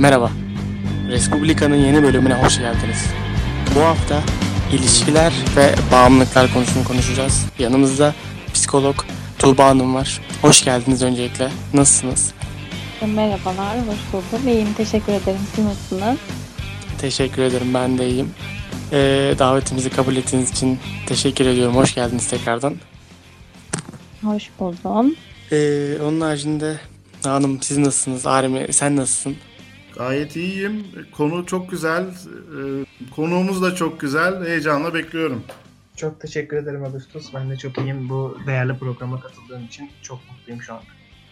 Merhaba. Respublika'nın yeni bölümüne hoş geldiniz. Bu hafta ilişkiler ve bağımlılıklar konusunu konuşacağız. Yanımızda psikolog Tuğba Hanım var. Hoş geldiniz öncelikle. Nasılsınız? Merhabalar, hoş buldum. İyiyim, teşekkür ederim. Siz nasılsınız? Teşekkür ederim. Ben de iyiyim. Ee, davetimizi kabul ettiğiniz için teşekkür ediyorum. Hoş geldiniz tekrardan. Hoş buldum. Ee, onun haricinde Hanım siz nasılsınız? Arimi sen nasılsın? Gayet iyiyim. Konu çok güzel. Ee, Konuğumuz da çok güzel. Heyecanla bekliyorum. Çok teşekkür ederim Agustus. Ben de çok iyiyim. Bu değerli programa katıldığım için çok mutluyum şu anda.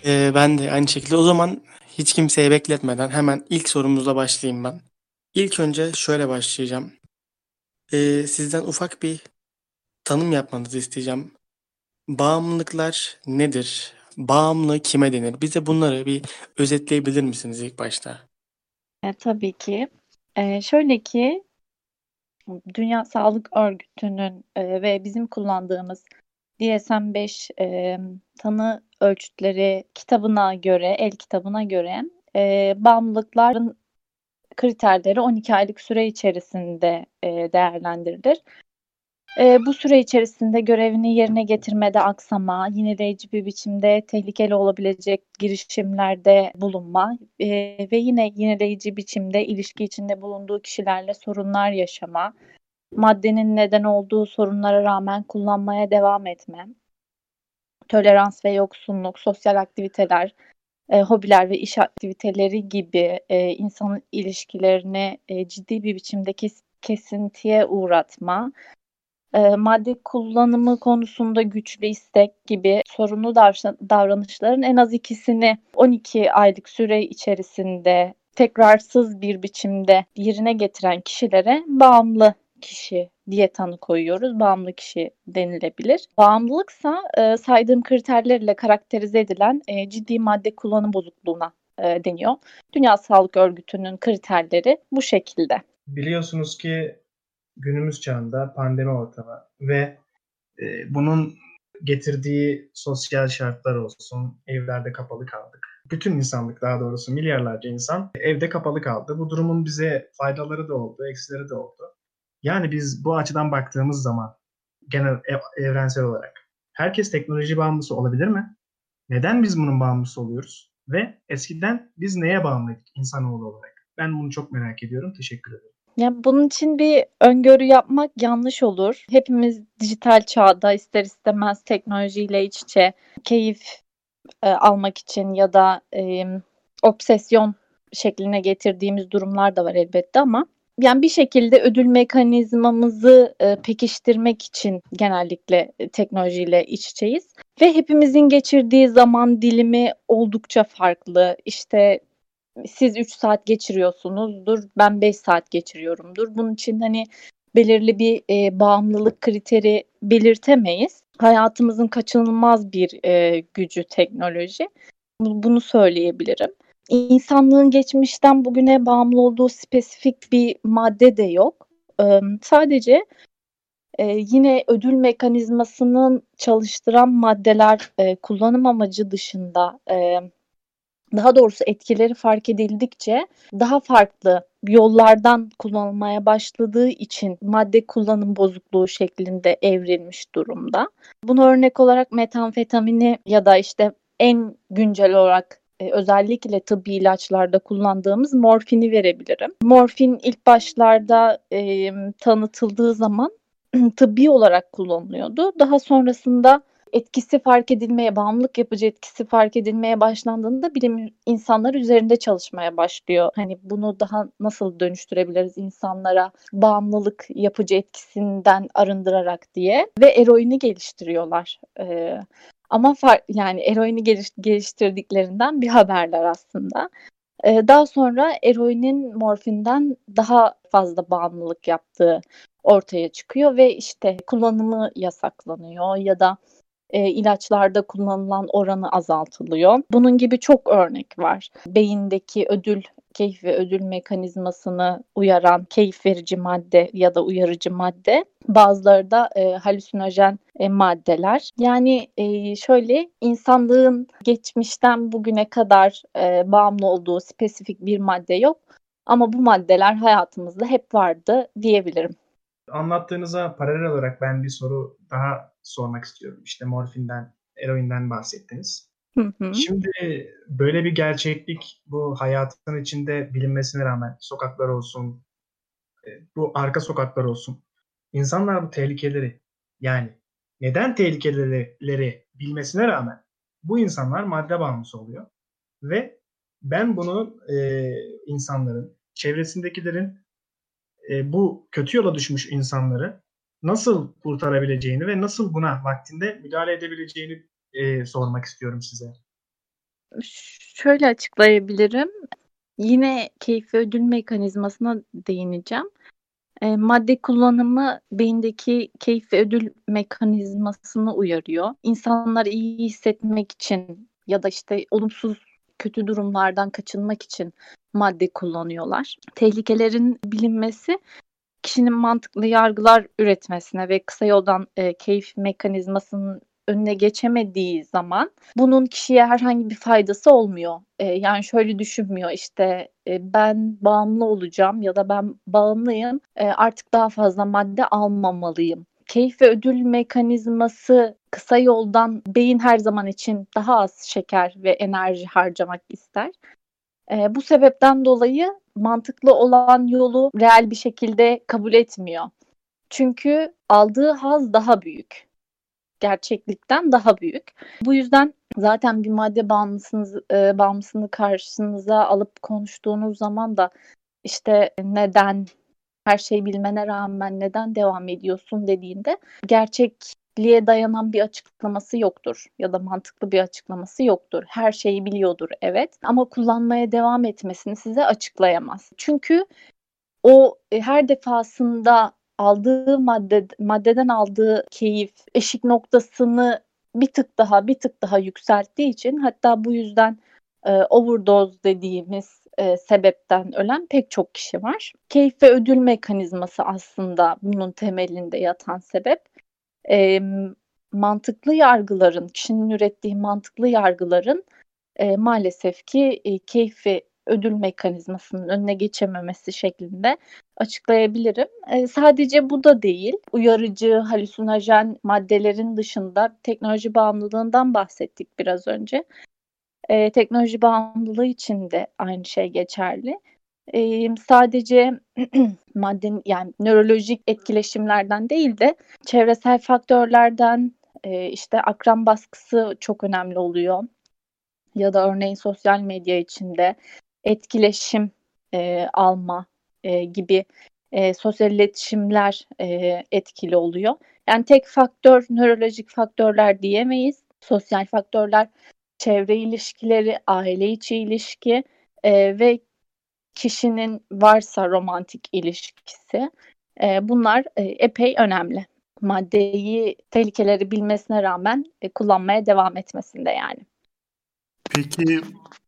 Ee, ben de aynı şekilde. O zaman hiç kimseye bekletmeden hemen ilk sorumuzla başlayayım ben. İlk önce şöyle başlayacağım. Ee, sizden ufak bir tanım yapmanızı isteyeceğim. Bağımlılıklar nedir? Bağımlı kime denir? Bize bunları bir özetleyebilir misiniz ilk başta? E, tabii ki. E, şöyle ki, Dünya Sağlık Örgütü'nün e, ve bizim kullandığımız DSM-5 e, tanı ölçütleri kitabına göre, el kitabına göre e, bağımlılıkların kriterleri 12 aylık süre içerisinde e, değerlendirilir. E, bu süre içerisinde görevini yerine getirmede aksama, yineleyici bir biçimde tehlikeli olabilecek girişimlerde bulunma e, ve yine yineleyici biçimde ilişki içinde bulunduğu kişilerle sorunlar yaşama, maddenin neden olduğu sorunlara rağmen kullanmaya devam etme, tolerans ve yoksunluk, sosyal aktiviteler, e, hobiler ve iş aktiviteleri gibi e, insanın ilişkilerini e, ciddi bir biçimde kes, kesintiye uğratma, e, madde kullanımı konusunda güçlü istek gibi sorunlu davranışların en az ikisini 12 aylık süre içerisinde tekrarsız bir biçimde yerine getiren kişilere bağımlı kişi diye tanı koyuyoruz. Bağımlı kişi denilebilir. Bağımlılıksa e, saydığım kriterlerle karakterize edilen e, ciddi madde kullanım bozukluğuna e, deniyor. Dünya Sağlık Örgütü'nün kriterleri bu şekilde. Biliyorsunuz ki günümüz çağında pandemi ortamı ve e, bunun getirdiği sosyal şartlar olsun, evlerde kapalı kaldık. Bütün insanlık daha doğrusu milyarlarca insan evde kapalı kaldı. Bu durumun bize faydaları da oldu, eksileri de oldu. Yani biz bu açıdan baktığımız zaman genel ev, evrensel olarak herkes teknoloji bağımlısı olabilir mi? Neden biz bunun bağımlısı oluyoruz? Ve eskiden biz neye bağımlıydık insanoğlu olarak? Ben bunu çok merak ediyorum. Teşekkür ederim. Ya bunun için bir öngörü yapmak yanlış olur. Hepimiz dijital çağda ister istemez teknolojiyle iç içe keyif e, almak için ya da e, obsesyon şekline getirdiğimiz durumlar da var elbette ama yani bir şekilde ödül mekanizmamızı e, pekiştirmek için genellikle e, teknolojiyle iç içeyiz ve hepimizin geçirdiği zaman dilimi oldukça farklı. İşte siz 3 saat geçiriyorsunuzdur, ben 5 saat geçiriyorumdur. Bunun için hani belirli bir e, bağımlılık kriteri belirtemeyiz. Hayatımızın kaçınılmaz bir e, gücü teknoloji. Bunu söyleyebilirim. İnsanlığın geçmişten bugüne bağımlı olduğu spesifik bir madde de yok. E, sadece e, yine ödül mekanizmasının çalıştıran maddeler e, kullanım amacı dışında e, daha doğrusu etkileri fark edildikçe daha farklı yollardan kullanılmaya başladığı için madde kullanım bozukluğu şeklinde evrilmiş durumda. Bunu örnek olarak metamfetamini ya da işte en güncel olarak e, özellikle tıbbi ilaçlarda kullandığımız morfini verebilirim. Morfin ilk başlarda e, tanıtıldığı zaman tıbbi olarak kullanılıyordu. Daha sonrasında etkisi fark edilmeye, bağımlılık yapıcı etkisi fark edilmeye başlandığında bilim insanlar üzerinde çalışmaya başlıyor. Hani bunu daha nasıl dönüştürebiliriz insanlara bağımlılık yapıcı etkisinden arındırarak diye ve eroini geliştiriyorlar. Ee, ama far, yani eroini geliş, geliştirdiklerinden bir haberler aslında. Ee, daha sonra eroinin morfinden daha fazla bağımlılık yaptığı ortaya çıkıyor ve işte kullanımı yasaklanıyor ya da e, ilaçlarda kullanılan oranı azaltılıyor. Bunun gibi çok örnek var. Beyindeki ödül keyif ve ödül mekanizmasını uyaran keyif verici madde ya da uyarıcı madde. Bazıları da e, halüsinojen e, maddeler. Yani e, şöyle insanlığın geçmişten bugüne kadar e, bağımlı olduğu spesifik bir madde yok. Ama bu maddeler hayatımızda hep vardı diyebilirim. Anlattığınıza paralel olarak ben bir soru daha sormak istiyorum. İşte morfinden, eroinden bahsettiniz. Hı hı. Şimdi böyle bir gerçeklik bu hayatın içinde bilinmesine rağmen sokaklar olsun, e, bu arka sokaklar olsun. İnsanlar bu tehlikeleri yani neden tehlikeleri bilmesine rağmen bu insanlar madde bağımlısı oluyor. Ve ben bunu e, insanların, çevresindekilerin e, bu kötü yola düşmüş insanları nasıl kurtarabileceğini ve nasıl buna vaktinde müdahale edebileceğini e, sormak istiyorum size. Şöyle açıklayabilirim. Yine keyif ve ödül mekanizmasına değineceğim. E, madde kullanımı beyindeki keyif ve ödül mekanizmasını uyarıyor. İnsanlar iyi hissetmek için ya da işte olumsuz kötü durumlardan kaçınmak için madde kullanıyorlar. Tehlikelerin bilinmesi kişinin mantıklı yargılar üretmesine ve kısa yoldan e, keyif mekanizmasının önüne geçemediği zaman bunun kişiye herhangi bir faydası olmuyor. E, yani şöyle düşünmüyor işte e, ben bağımlı olacağım ya da ben bağımlıyım e, artık daha fazla madde almamalıyım. Keyif ve ödül mekanizması kısa yoldan beyin her zaman için daha az şeker ve enerji harcamak ister. E, bu sebepten dolayı mantıklı olan yolu reel bir şekilde kabul etmiyor. Çünkü aldığı haz daha büyük. Gerçeklikten daha büyük. Bu yüzden zaten bir madde bağımlısını, e, bağımlısını karşınıza alıp konuştuğunuz zaman da işte neden her şeyi bilmene rağmen neden devam ediyorsun dediğinde gerçekliğe dayanan bir açıklaması yoktur ya da mantıklı bir açıklaması yoktur. Her şeyi biliyordur evet ama kullanmaya devam etmesini size açıklayamaz. Çünkü o e, her defasında aldığı madde maddeden aldığı keyif eşik noktasını bir tık daha bir tık daha yükselttiği için hatta bu yüzden e, overdose dediğimiz e, sebepten ölen pek çok kişi var. Keyif ve ödül mekanizması aslında bunun temelinde yatan sebep. E, mantıklı yargıların, kişinin ürettiği mantıklı yargıların e, maalesef ki e, keyif ve ödül mekanizmasının önüne geçememesi şeklinde açıklayabilirim. E, sadece bu da değil. Uyarıcı, halüsinojen maddelerin dışında teknoloji bağımlılığından bahsettik biraz önce. E, teknoloji bağımlılığı için de aynı şey geçerli. E, sadece maddenin yani nörolojik etkileşimlerden değil de çevresel faktörlerden e, işte akran baskısı çok önemli oluyor. Ya da örneğin sosyal medya içinde etkileşim e, alma e, gibi e, sosyal iletişimler e, etkili oluyor. Yani tek faktör nörolojik faktörler diyemeyiz. Sosyal faktörler çevre ilişkileri, aile içi ilişki e, ve kişinin varsa romantik ilişkisi e, bunlar e, epey önemli. Maddeyi tehlikeleri bilmesine rağmen e, kullanmaya devam etmesinde yani. Peki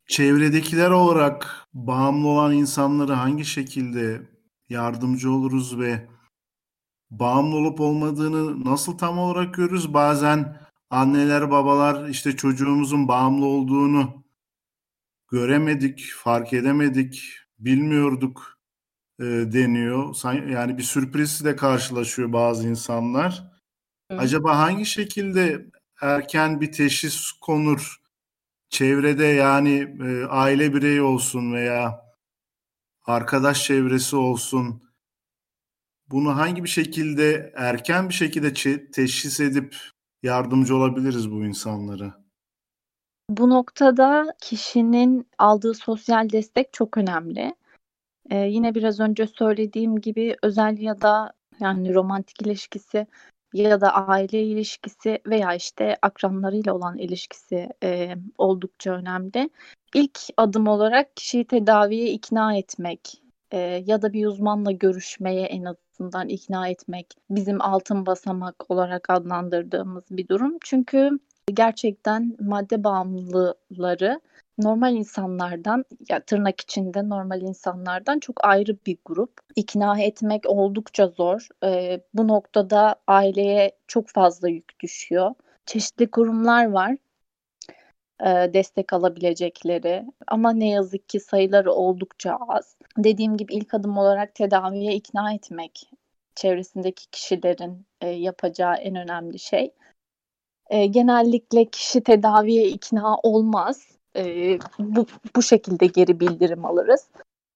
çevredekiler olarak bağımlı olan insanlara hangi şekilde yardımcı oluruz ve bağımlı olup olmadığını nasıl tam olarak görürüz? Bazen anneler babalar işte çocuğumuzun bağımlı olduğunu göremedik, fark edemedik, bilmiyorduk e, deniyor. Yani bir sürprizle karşılaşıyor bazı insanlar. Hı. Acaba hangi şekilde erken bir teşhis konur? Çevrede yani e, aile bireyi olsun veya arkadaş çevresi olsun. Bunu hangi bir şekilde erken bir şekilde teşhis edip yardımcı olabiliriz bu insanlara? Bu noktada kişinin aldığı sosyal destek çok önemli. Ee, yine biraz önce söylediğim gibi özel ya da yani romantik ilişkisi ya da aile ilişkisi veya işte akranlarıyla olan ilişkisi e, oldukça önemli. İlk adım olarak kişiyi tedaviye ikna etmek e, ya da bir uzmanla görüşmeye en azından ikna etmek bizim altın basamak olarak adlandırdığımız bir durum. Çünkü gerçekten madde bağımlıları normal insanlardan ya tırnak içinde normal insanlardan çok ayrı bir grup. İkna etmek oldukça zor. Ee, bu noktada aileye çok fazla yük düşüyor. Çeşitli kurumlar var e, destek alabilecekleri ama ne yazık ki sayıları oldukça az. Dediğim gibi ilk adım olarak tedaviye ikna etmek çevresindeki kişilerin e, yapacağı en önemli şey. E, genellikle kişi tedaviye ikna olmaz. E, bu, bu şekilde geri bildirim alırız.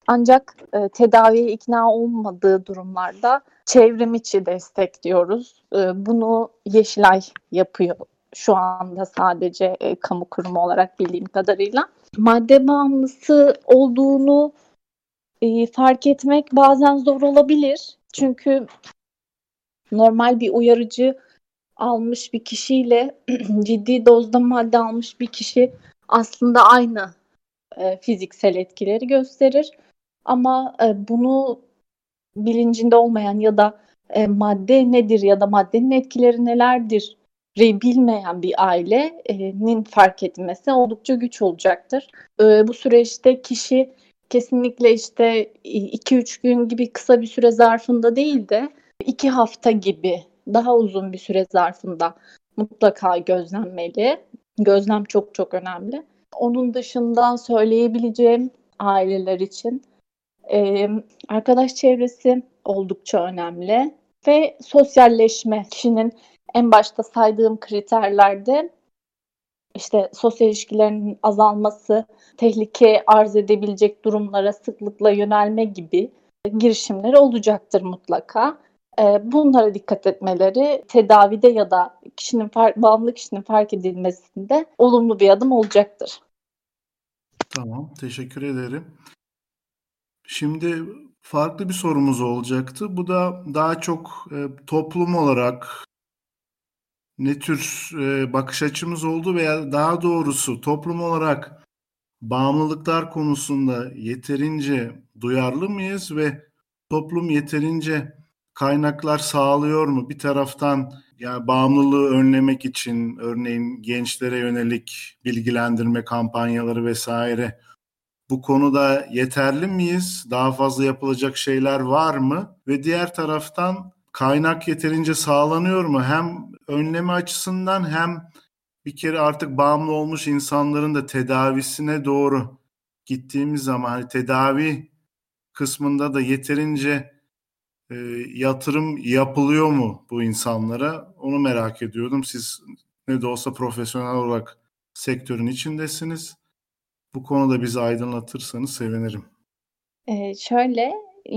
Ancak e, tedaviye ikna olmadığı durumlarda çevrim içi destek diyoruz. E, bunu Yeşilay yapıyor şu anda sadece e, kamu kurumu olarak bildiğim kadarıyla. Madde bağımlısı olduğunu e, fark etmek bazen zor olabilir. Çünkü normal bir uyarıcı almış bir kişiyle ciddi dozda madde almış bir kişi aslında aynı e, fiziksel etkileri gösterir. Ama e, bunu bilincinde olmayan ya da e, madde nedir ya da maddenin etkileri nelerdir bilmeyen bir ailenin fark etmesi oldukça güç olacaktır. E, bu süreçte kişi kesinlikle işte 2-3 gün gibi kısa bir süre zarfında değil de 2 hafta gibi daha uzun bir süre zarfında mutlaka gözlenmeli. Gözlem çok çok önemli. Onun dışında söyleyebileceğim aileler için e, arkadaş çevresi oldukça önemli ve sosyalleşme kişinin en başta saydığım kriterlerde işte sosyal ilişkilerin azalması, tehlike arz edebilecek durumlara sıklıkla yönelme gibi girişimler olacaktır mutlaka. Ee, bunlara dikkat etmeleri tedavide ya da kişinin fark, bağımlı kişinin fark edilmesinde olumlu bir adım olacaktır. Tamam, teşekkür ederim. Şimdi farklı bir sorumuz olacaktı. Bu da daha çok e, toplum olarak ne tür e, bakış açımız oldu veya daha doğrusu toplum olarak bağımlılıklar konusunda yeterince duyarlı mıyız ve toplum yeterince kaynaklar sağlıyor mu? Bir taraftan yani bağımlılığı önlemek için örneğin gençlere yönelik bilgilendirme kampanyaları vesaire bu konuda yeterli miyiz? Daha fazla yapılacak şeyler var mı? Ve diğer taraftan kaynak yeterince sağlanıyor mu? Hem önleme açısından hem bir kere artık bağımlı olmuş insanların da tedavisine doğru gittiğimiz zaman hani tedavi kısmında da yeterince e, yatırım yapılıyor mu bu insanlara? Onu merak ediyordum. Siz ne de olsa profesyonel olarak sektörün içindesiniz. Bu konuda bizi aydınlatırsanız sevinirim. Ee, şöyle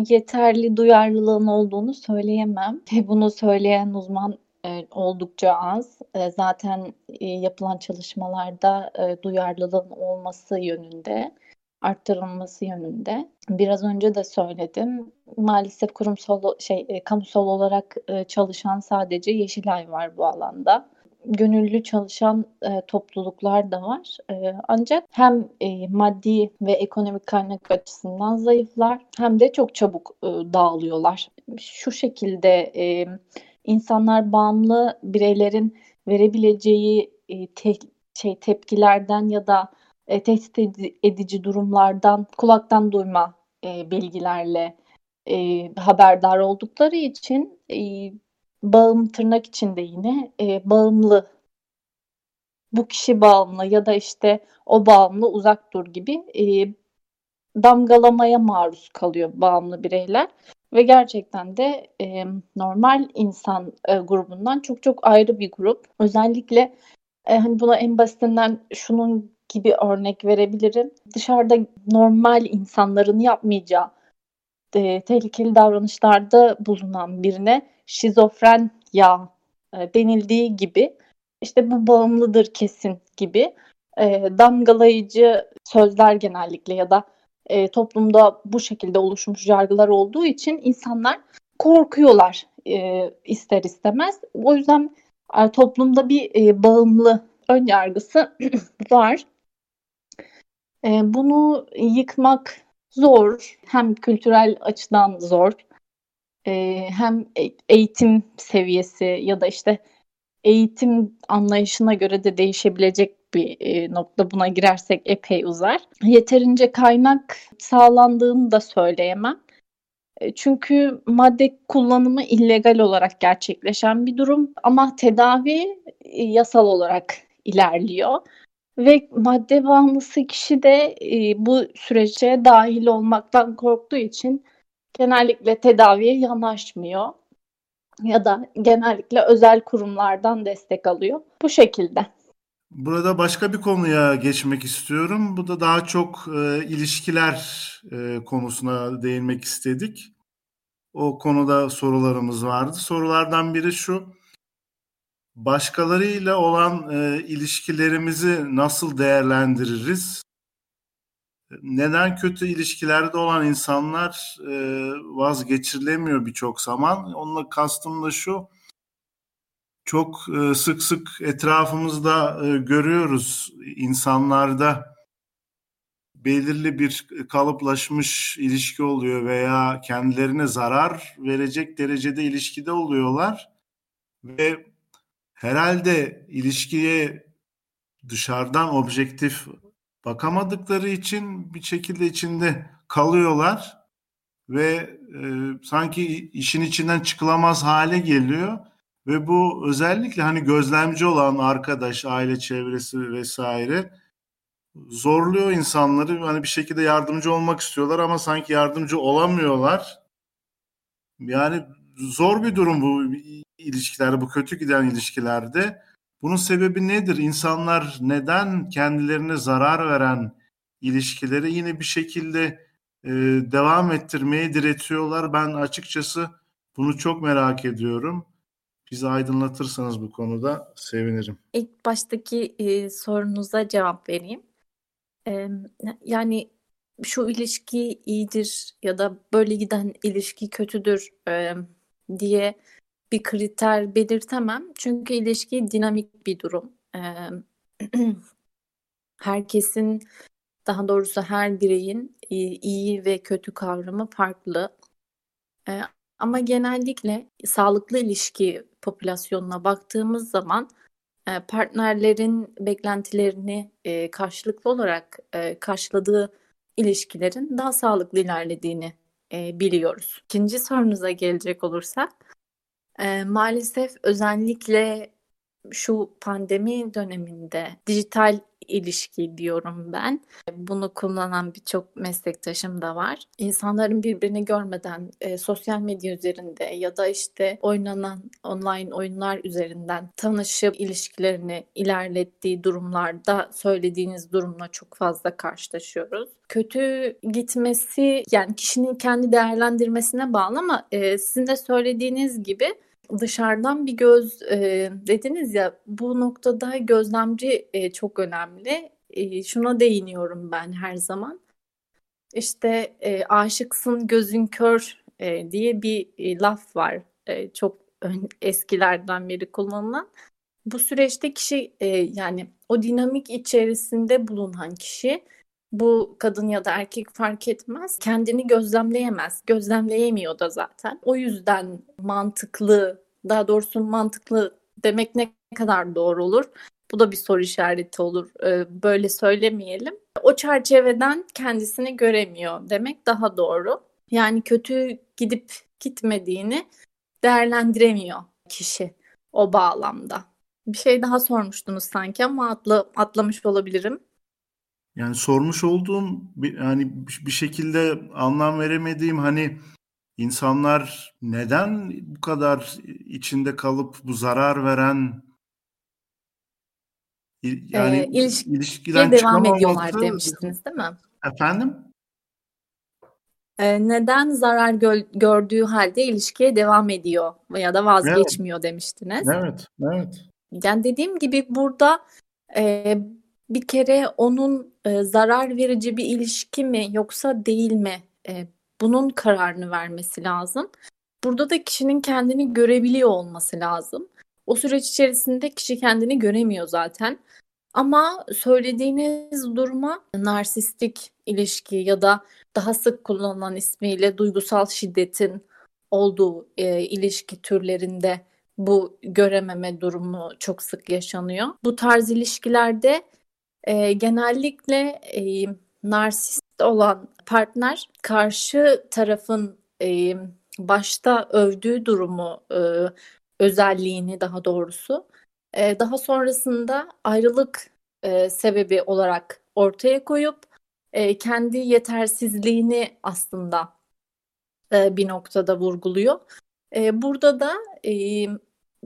yeterli duyarlılığın olduğunu söyleyemem. Bunu söyleyen uzman e, oldukça az. E, zaten e, yapılan çalışmalarda duyarlılığın olması yönünde, arttırılması yönünde. Biraz önce de söyledim. Maalesef kurumsal şey e, kamusal olarak çalışan sadece Yeşilay var bu alanda gönüllü çalışan e, topluluklar da var. E, ancak hem e, maddi ve ekonomik kaynak açısından zayıflar hem de çok çabuk e, dağılıyorlar. Şu şekilde e, insanlar bağımlı bireylerin verebileceği e, te, şey tepkilerden ya da e, tehdit edici durumlardan kulaktan duyma e, bilgilerle e, haberdar oldukları için e, bağım tırnak içinde yine e, bağımlı bu kişi bağımlı ya da işte o bağımlı uzak dur gibi e, damgalamaya maruz kalıyor bağımlı bireyler ve gerçekten de e, normal insan e, grubundan çok çok ayrı bir grup. Özellikle e, hani buna en basitinden şunun gibi örnek verebilirim. Dışarıda normal insanların yapmayacağı e, tehlikeli davranışlarda bulunan birine şizofren ya e, denildiği gibi işte bu bağımlıdır kesin gibi e, damgalayıcı sözler genellikle ya da e, toplumda bu şekilde oluşmuş yargılar olduğu için insanlar korkuyorlar e, ister istemez. O yüzden e, toplumda bir e, bağımlı ön yargısı var. E, bunu yıkmak zor. Hem kültürel açıdan zor. E, hem e, eğitim seviyesi ya da işte eğitim anlayışına göre de değişebilecek bir e, nokta. Buna girersek epey uzar. Yeterince kaynak sağlandığını da söyleyemem. E, Çünkü madde kullanımı illegal olarak gerçekleşen bir durum ama tedavi e, yasal olarak ilerliyor. Ve madde bağımlısı kişi de bu sürece dahil olmaktan korktuğu için genellikle tedaviye yanaşmıyor ya da genellikle özel kurumlardan destek alıyor. Bu şekilde. Burada başka bir konuya geçmek istiyorum. Bu da daha çok e, ilişkiler e, konusuna değinmek istedik. O konuda sorularımız vardı. Sorulardan biri şu. Başkalarıyla olan e, ilişkilerimizi nasıl değerlendiririz? Neden kötü ilişkilerde olan insanlar e, vazgeçirilemiyor birçok zaman? Onunla kastım da şu. Çok e, sık sık etrafımızda e, görüyoruz insanlarda belirli bir kalıplaşmış ilişki oluyor veya kendilerine zarar verecek derecede ilişkide oluyorlar ve herhalde ilişkiye dışarıdan objektif bakamadıkları için bir şekilde içinde kalıyorlar ve e, sanki işin içinden çıkılamaz hale geliyor ve bu özellikle hani gözlemci olan arkadaş, aile çevresi vesaire zorluyor insanları. Hani bir şekilde yardımcı olmak istiyorlar ama sanki yardımcı olamıyorlar. Yani zor bir durum bu ilişkilerde, bu kötü giden ilişkilerde. Bunun sebebi nedir? İnsanlar neden kendilerine zarar veren ilişkileri yine bir şekilde e, devam ettirmeye diretiyorlar? Ben açıkçası bunu çok merak ediyorum. Bizi aydınlatırsanız bu konuda sevinirim. İlk baştaki e, sorunuza cevap vereyim. E, yani şu ilişki iyidir ya da böyle giden ilişki kötüdür e, diye bir kriter belirtemem. Çünkü ilişki dinamik bir durum. E, herkesin daha doğrusu her bireyin e, iyi ve kötü kavramı farklı. E, ama genellikle sağlıklı ilişki popülasyonuna baktığımız zaman e, partnerlerin beklentilerini e, karşılıklı olarak e, karşıladığı ilişkilerin daha sağlıklı ilerlediğini biliyoruz. İkinci sorunuza gelecek olursak, maalesef özellikle şu pandemi döneminde dijital ilişki diyorum ben. Bunu kullanan birçok meslektaşım da var. İnsanların birbirini görmeden e, sosyal medya üzerinde ya da işte oynanan online oyunlar üzerinden tanışıp ilişkilerini ilerlettiği durumlarda söylediğiniz durumla çok fazla karşılaşıyoruz. Kötü gitmesi yani kişinin kendi değerlendirmesine bağlı ama e, sizin de söylediğiniz gibi dışarıdan bir göz e, dediniz ya bu noktada gözlemci e, çok önemli. E, şuna değiniyorum ben her zaman. İşte e, aşıksın gözün kör e, diye bir e, laf var. E, çok eskilerden beri kullanılan. Bu süreçte kişi e, yani o dinamik içerisinde bulunan kişi bu kadın ya da erkek fark etmez. Kendini gözlemleyemez. Gözlemleyemiyor da zaten. O yüzden mantıklı, daha doğrusu mantıklı demek ne kadar doğru olur? Bu da bir soru işareti olur. Böyle söylemeyelim. O çerçeveden kendisini göremiyor demek daha doğru. Yani kötü gidip gitmediğini değerlendiremiyor kişi o bağlamda. Bir şey daha sormuştunuz sanki ama atla, atlamış olabilirim. Yani sormuş olduğum bir, yani bir şekilde anlam veremediğim hani insanlar neden bu kadar içinde kalıp bu zarar veren yani ee, ilişki, ilişkiden devam ediyorlar demiştiniz değil mi? Efendim? Ee, neden zarar gö gördüğü halde ilişkiye devam ediyor ya da vazgeçmiyor evet. demiştiniz. Evet, evet. Yani dediğim gibi burada e, bir kere onun e, zarar verici bir ilişki mi yoksa değil mi? E, bunun kararını vermesi lazım. Burada da kişinin kendini görebiliyor olması lazım. O süreç içerisinde kişi kendini göremiyor zaten. Ama söylediğiniz duruma narsistik ilişki ya da daha sık kullanılan ismiyle duygusal şiddetin olduğu e, ilişki türlerinde bu görememe durumu çok sık yaşanıyor. Bu tarz ilişkilerde e, genellikle e, narsist olan partner karşı tarafın e, başta övdüğü durumu, e, özelliğini daha doğrusu e, daha sonrasında ayrılık e, sebebi olarak ortaya koyup e, kendi yetersizliğini aslında e, bir noktada vurguluyor. E, burada da e,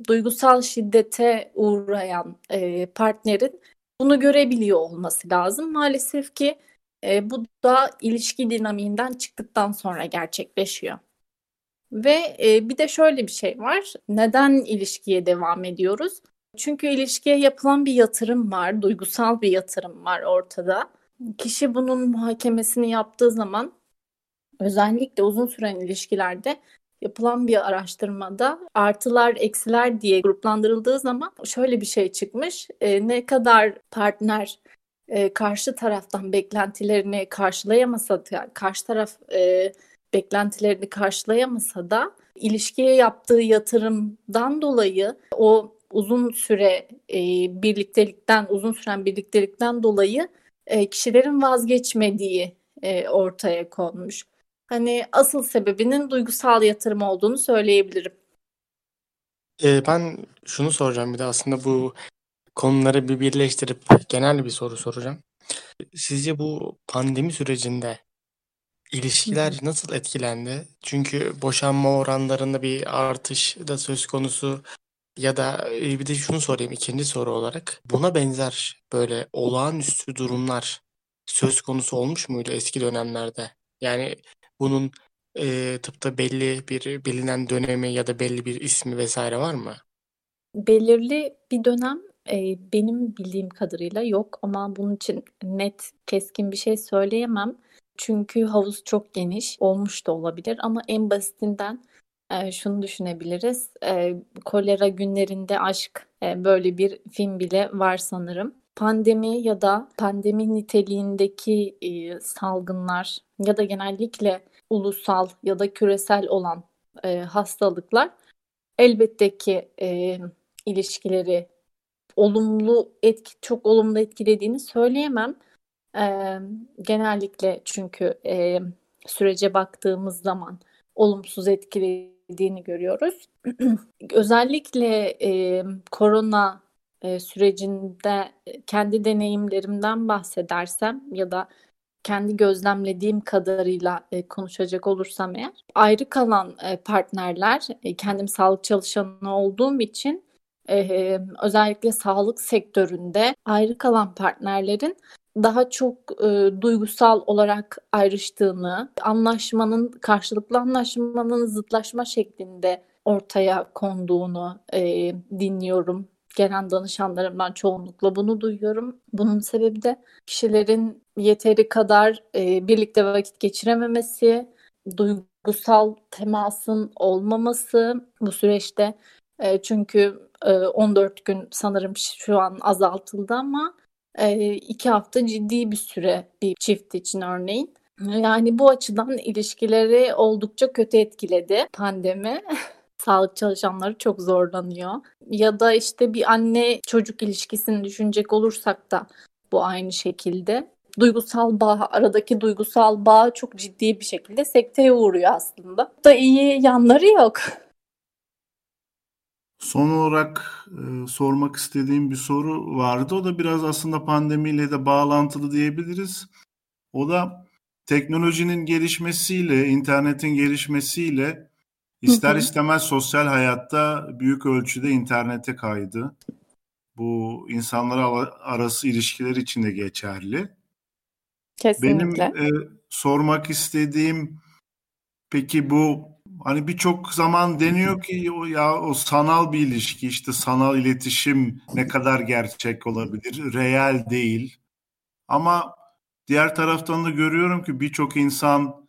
duygusal şiddete uğrayan e, partnerin bunu görebiliyor olması lazım. Maalesef ki e, bu da ilişki dinamiğinden çıktıktan sonra gerçekleşiyor. Ve e, bir de şöyle bir şey var. Neden ilişkiye devam ediyoruz? Çünkü ilişkiye yapılan bir yatırım var, duygusal bir yatırım var ortada. Kişi bunun muhakemesini yaptığı zaman özellikle uzun süren ilişkilerde yapılan bir araştırmada artılar eksiler diye gruplandırıldığı zaman şöyle bir şey çıkmış. E, ne kadar partner e, karşı taraftan beklentilerini karşılayamasa da karşı taraf e, beklentilerini karşılayamasa da ilişkiye yaptığı yatırımdan dolayı o uzun süre e, birliktelikten uzun süren birliktelikten dolayı e, kişilerin vazgeçmediği e, ortaya konmuş. Hani asıl sebebinin duygusal yatırım olduğunu söyleyebilirim. Ee, ben şunu soracağım bir de aslında bu konuları bir birleştirip genel bir soru soracağım. Sizce bu pandemi sürecinde ilişkiler nasıl etkilendi? Çünkü boşanma oranlarında bir artış da söz konusu ya da e, bir de şunu sorayım ikinci soru olarak. Buna benzer böyle olağanüstü durumlar söz konusu olmuş muydu eski dönemlerde? Yani bunun e, tıpta belli bir bilinen dönemi ya da belli bir ismi vesaire var mı? Belirli bir dönem e, benim bildiğim kadarıyla yok ama bunun için net keskin bir şey söyleyemem. Çünkü havuz çok geniş olmuş da olabilir ama en basitinden e, şunu düşünebiliriz. E, kolera günlerinde aşk e, böyle bir film bile var sanırım. Pandemi ya da pandemi niteliğindeki e, salgınlar ya da genellikle ulusal ya da küresel olan e, hastalıklar elbette ki e, ilişkileri olumlu etki çok olumlu etkilediğini söyleyemem. E, genellikle çünkü e, sürece baktığımız zaman olumsuz etkilediğini görüyoruz. Özellikle e, korona e, sürecinde kendi deneyimlerimden bahsedersem ya da kendi gözlemlediğim kadarıyla e, konuşacak olursam eğer ayrı kalan e, partnerler e, kendim sağlık çalışanı olduğum için e, özellikle sağlık sektöründe ayrı kalan partnerlerin daha çok e, duygusal olarak ayrıştığını, anlaşmanın karşılıklı anlaşmanın zıtlaşma şeklinde ortaya konduğunu e, dinliyorum. Gelen danışanlarımdan çoğunlukla bunu duyuyorum. Bunun sebebi de kişilerin yeteri kadar e, birlikte vakit geçirememesi, duygusal temasın olmaması bu süreçte. E, çünkü e, 14 gün sanırım şu an azaltıldı ama e, iki hafta ciddi bir süre bir çift için örneğin. Yani bu açıdan ilişkileri oldukça kötü etkiledi pandemi. Sağlık çalışanları çok zorlanıyor. Ya da işte bir anne çocuk ilişkisini düşünecek olursak da bu aynı şekilde. Duygusal bağ, aradaki duygusal bağ çok ciddi bir şekilde sekteye uğruyor aslında. Da iyi yanları yok. Son olarak e, sormak istediğim bir soru vardı. O da biraz aslında pandemiyle de bağlantılı diyebiliriz. O da teknolojinin gelişmesiyle, internetin gelişmesiyle ister istemez sosyal hayatta büyük ölçüde internete kaydı. Bu insanlar arası ilişkiler için de geçerli. Kesinlikle. Benim e, sormak istediğim peki bu Hani birçok zaman deniyor ki o ya o sanal bir ilişki işte sanal iletişim ne kadar gerçek olabilir? Real değil. Ama diğer taraftan da görüyorum ki birçok insan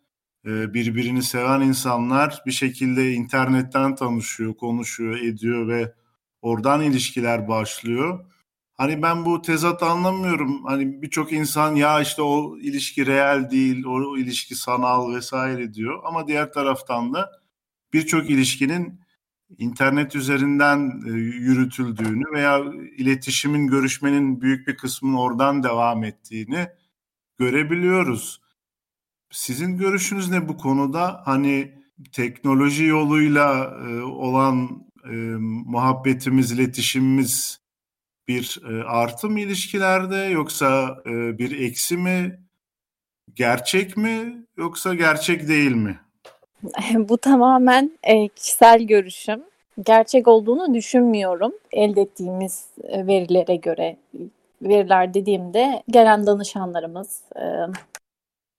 birbirini seven insanlar bir şekilde internetten tanışıyor, konuşuyor, ediyor ve oradan ilişkiler başlıyor. Hani ben bu tezat anlamıyorum. Hani birçok insan ya işte o ilişki real değil, o ilişki sanal vesaire diyor. Ama diğer taraftan da birçok ilişkinin internet üzerinden e, yürütüldüğünü veya iletişimin, görüşmenin büyük bir kısmının oradan devam ettiğini görebiliyoruz. Sizin görüşünüz ne bu konuda? Hani teknoloji yoluyla e, olan e, muhabbetimiz, iletişimimiz bir e, artı mı ilişkilerde yoksa e, bir eksi mi? Gerçek mi yoksa gerçek değil mi? Bu tamamen e, kişisel görüşüm. Gerçek olduğunu düşünmüyorum. Elde ettiğimiz e, verilere göre, veriler dediğimde gelen danışanlarımız e,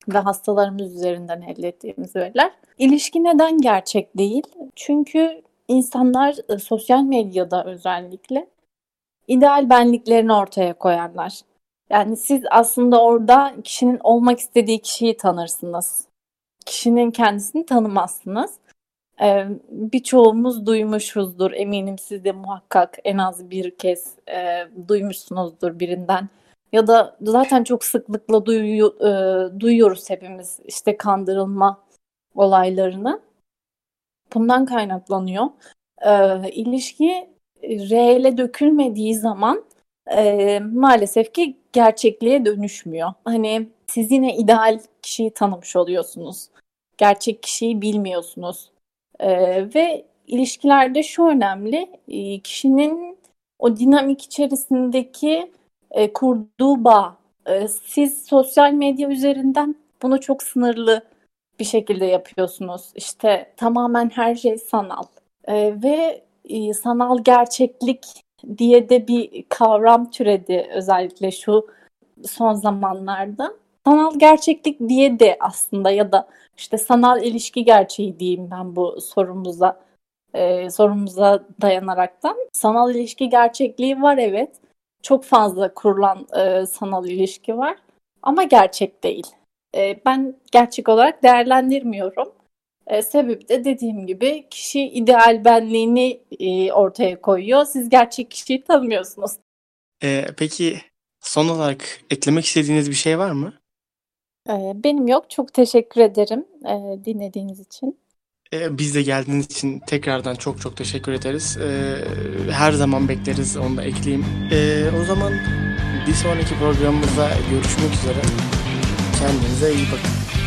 ve hastalarımız üzerinden elde ettiğimiz veriler. İlişki neden gerçek değil? Çünkü insanlar e, sosyal medyada özellikle ideal benliklerini ortaya koyarlar. Yani siz aslında orada kişinin olmak istediği kişiyi tanırsınız. Kişinin kendisini tanımazsınız. Ee, birçoğumuz duymuşuzdur. Eminim siz de muhakkak en az bir kez e, duymuşsunuzdur birinden. Ya da zaten çok sıklıkla duyu- e, duyuyoruz hepimiz işte kandırılma olaylarını. Bundan kaynaklanıyor. Ee, ilişki reele dökülmediği zaman e, maalesef ki gerçekliğe dönüşmüyor. Hani siz yine ideal kişiyi tanımış oluyorsunuz. Gerçek kişiyi bilmiyorsunuz. E, ve ilişkilerde şu önemli, e, kişinin o dinamik içerisindeki e, kurduğu bağ. E, siz sosyal medya üzerinden bunu çok sınırlı bir şekilde yapıyorsunuz. İşte tamamen her şey sanal. E, ve e, sanal gerçeklik diye de bir kavram türedi özellikle şu son zamanlarda. Sanal gerçeklik diye de aslında ya da işte sanal ilişki gerçeği diyeyim ben bu sorumuza e, sorumuza dayanaraktan. Sanal ilişki gerçekliği var evet. Çok fazla kurulan e, sanal ilişki var ama gerçek değil. E, ben gerçek olarak değerlendirmiyorum. E, sebebi de dediğim gibi kişi ideal benliğini e, ortaya koyuyor. Siz gerçek kişiyi tanımıyorsunuz. Ee, peki son olarak eklemek istediğiniz bir şey var mı? E, benim yok. Çok teşekkür ederim e, dinlediğiniz için. Ee, biz de geldiğiniz için tekrardan çok çok teşekkür ederiz. Ee, her zaman bekleriz onu da ekleyeyim. Ee, o zaman bir sonraki programımızda görüşmek üzere. Kendinize iyi bakın.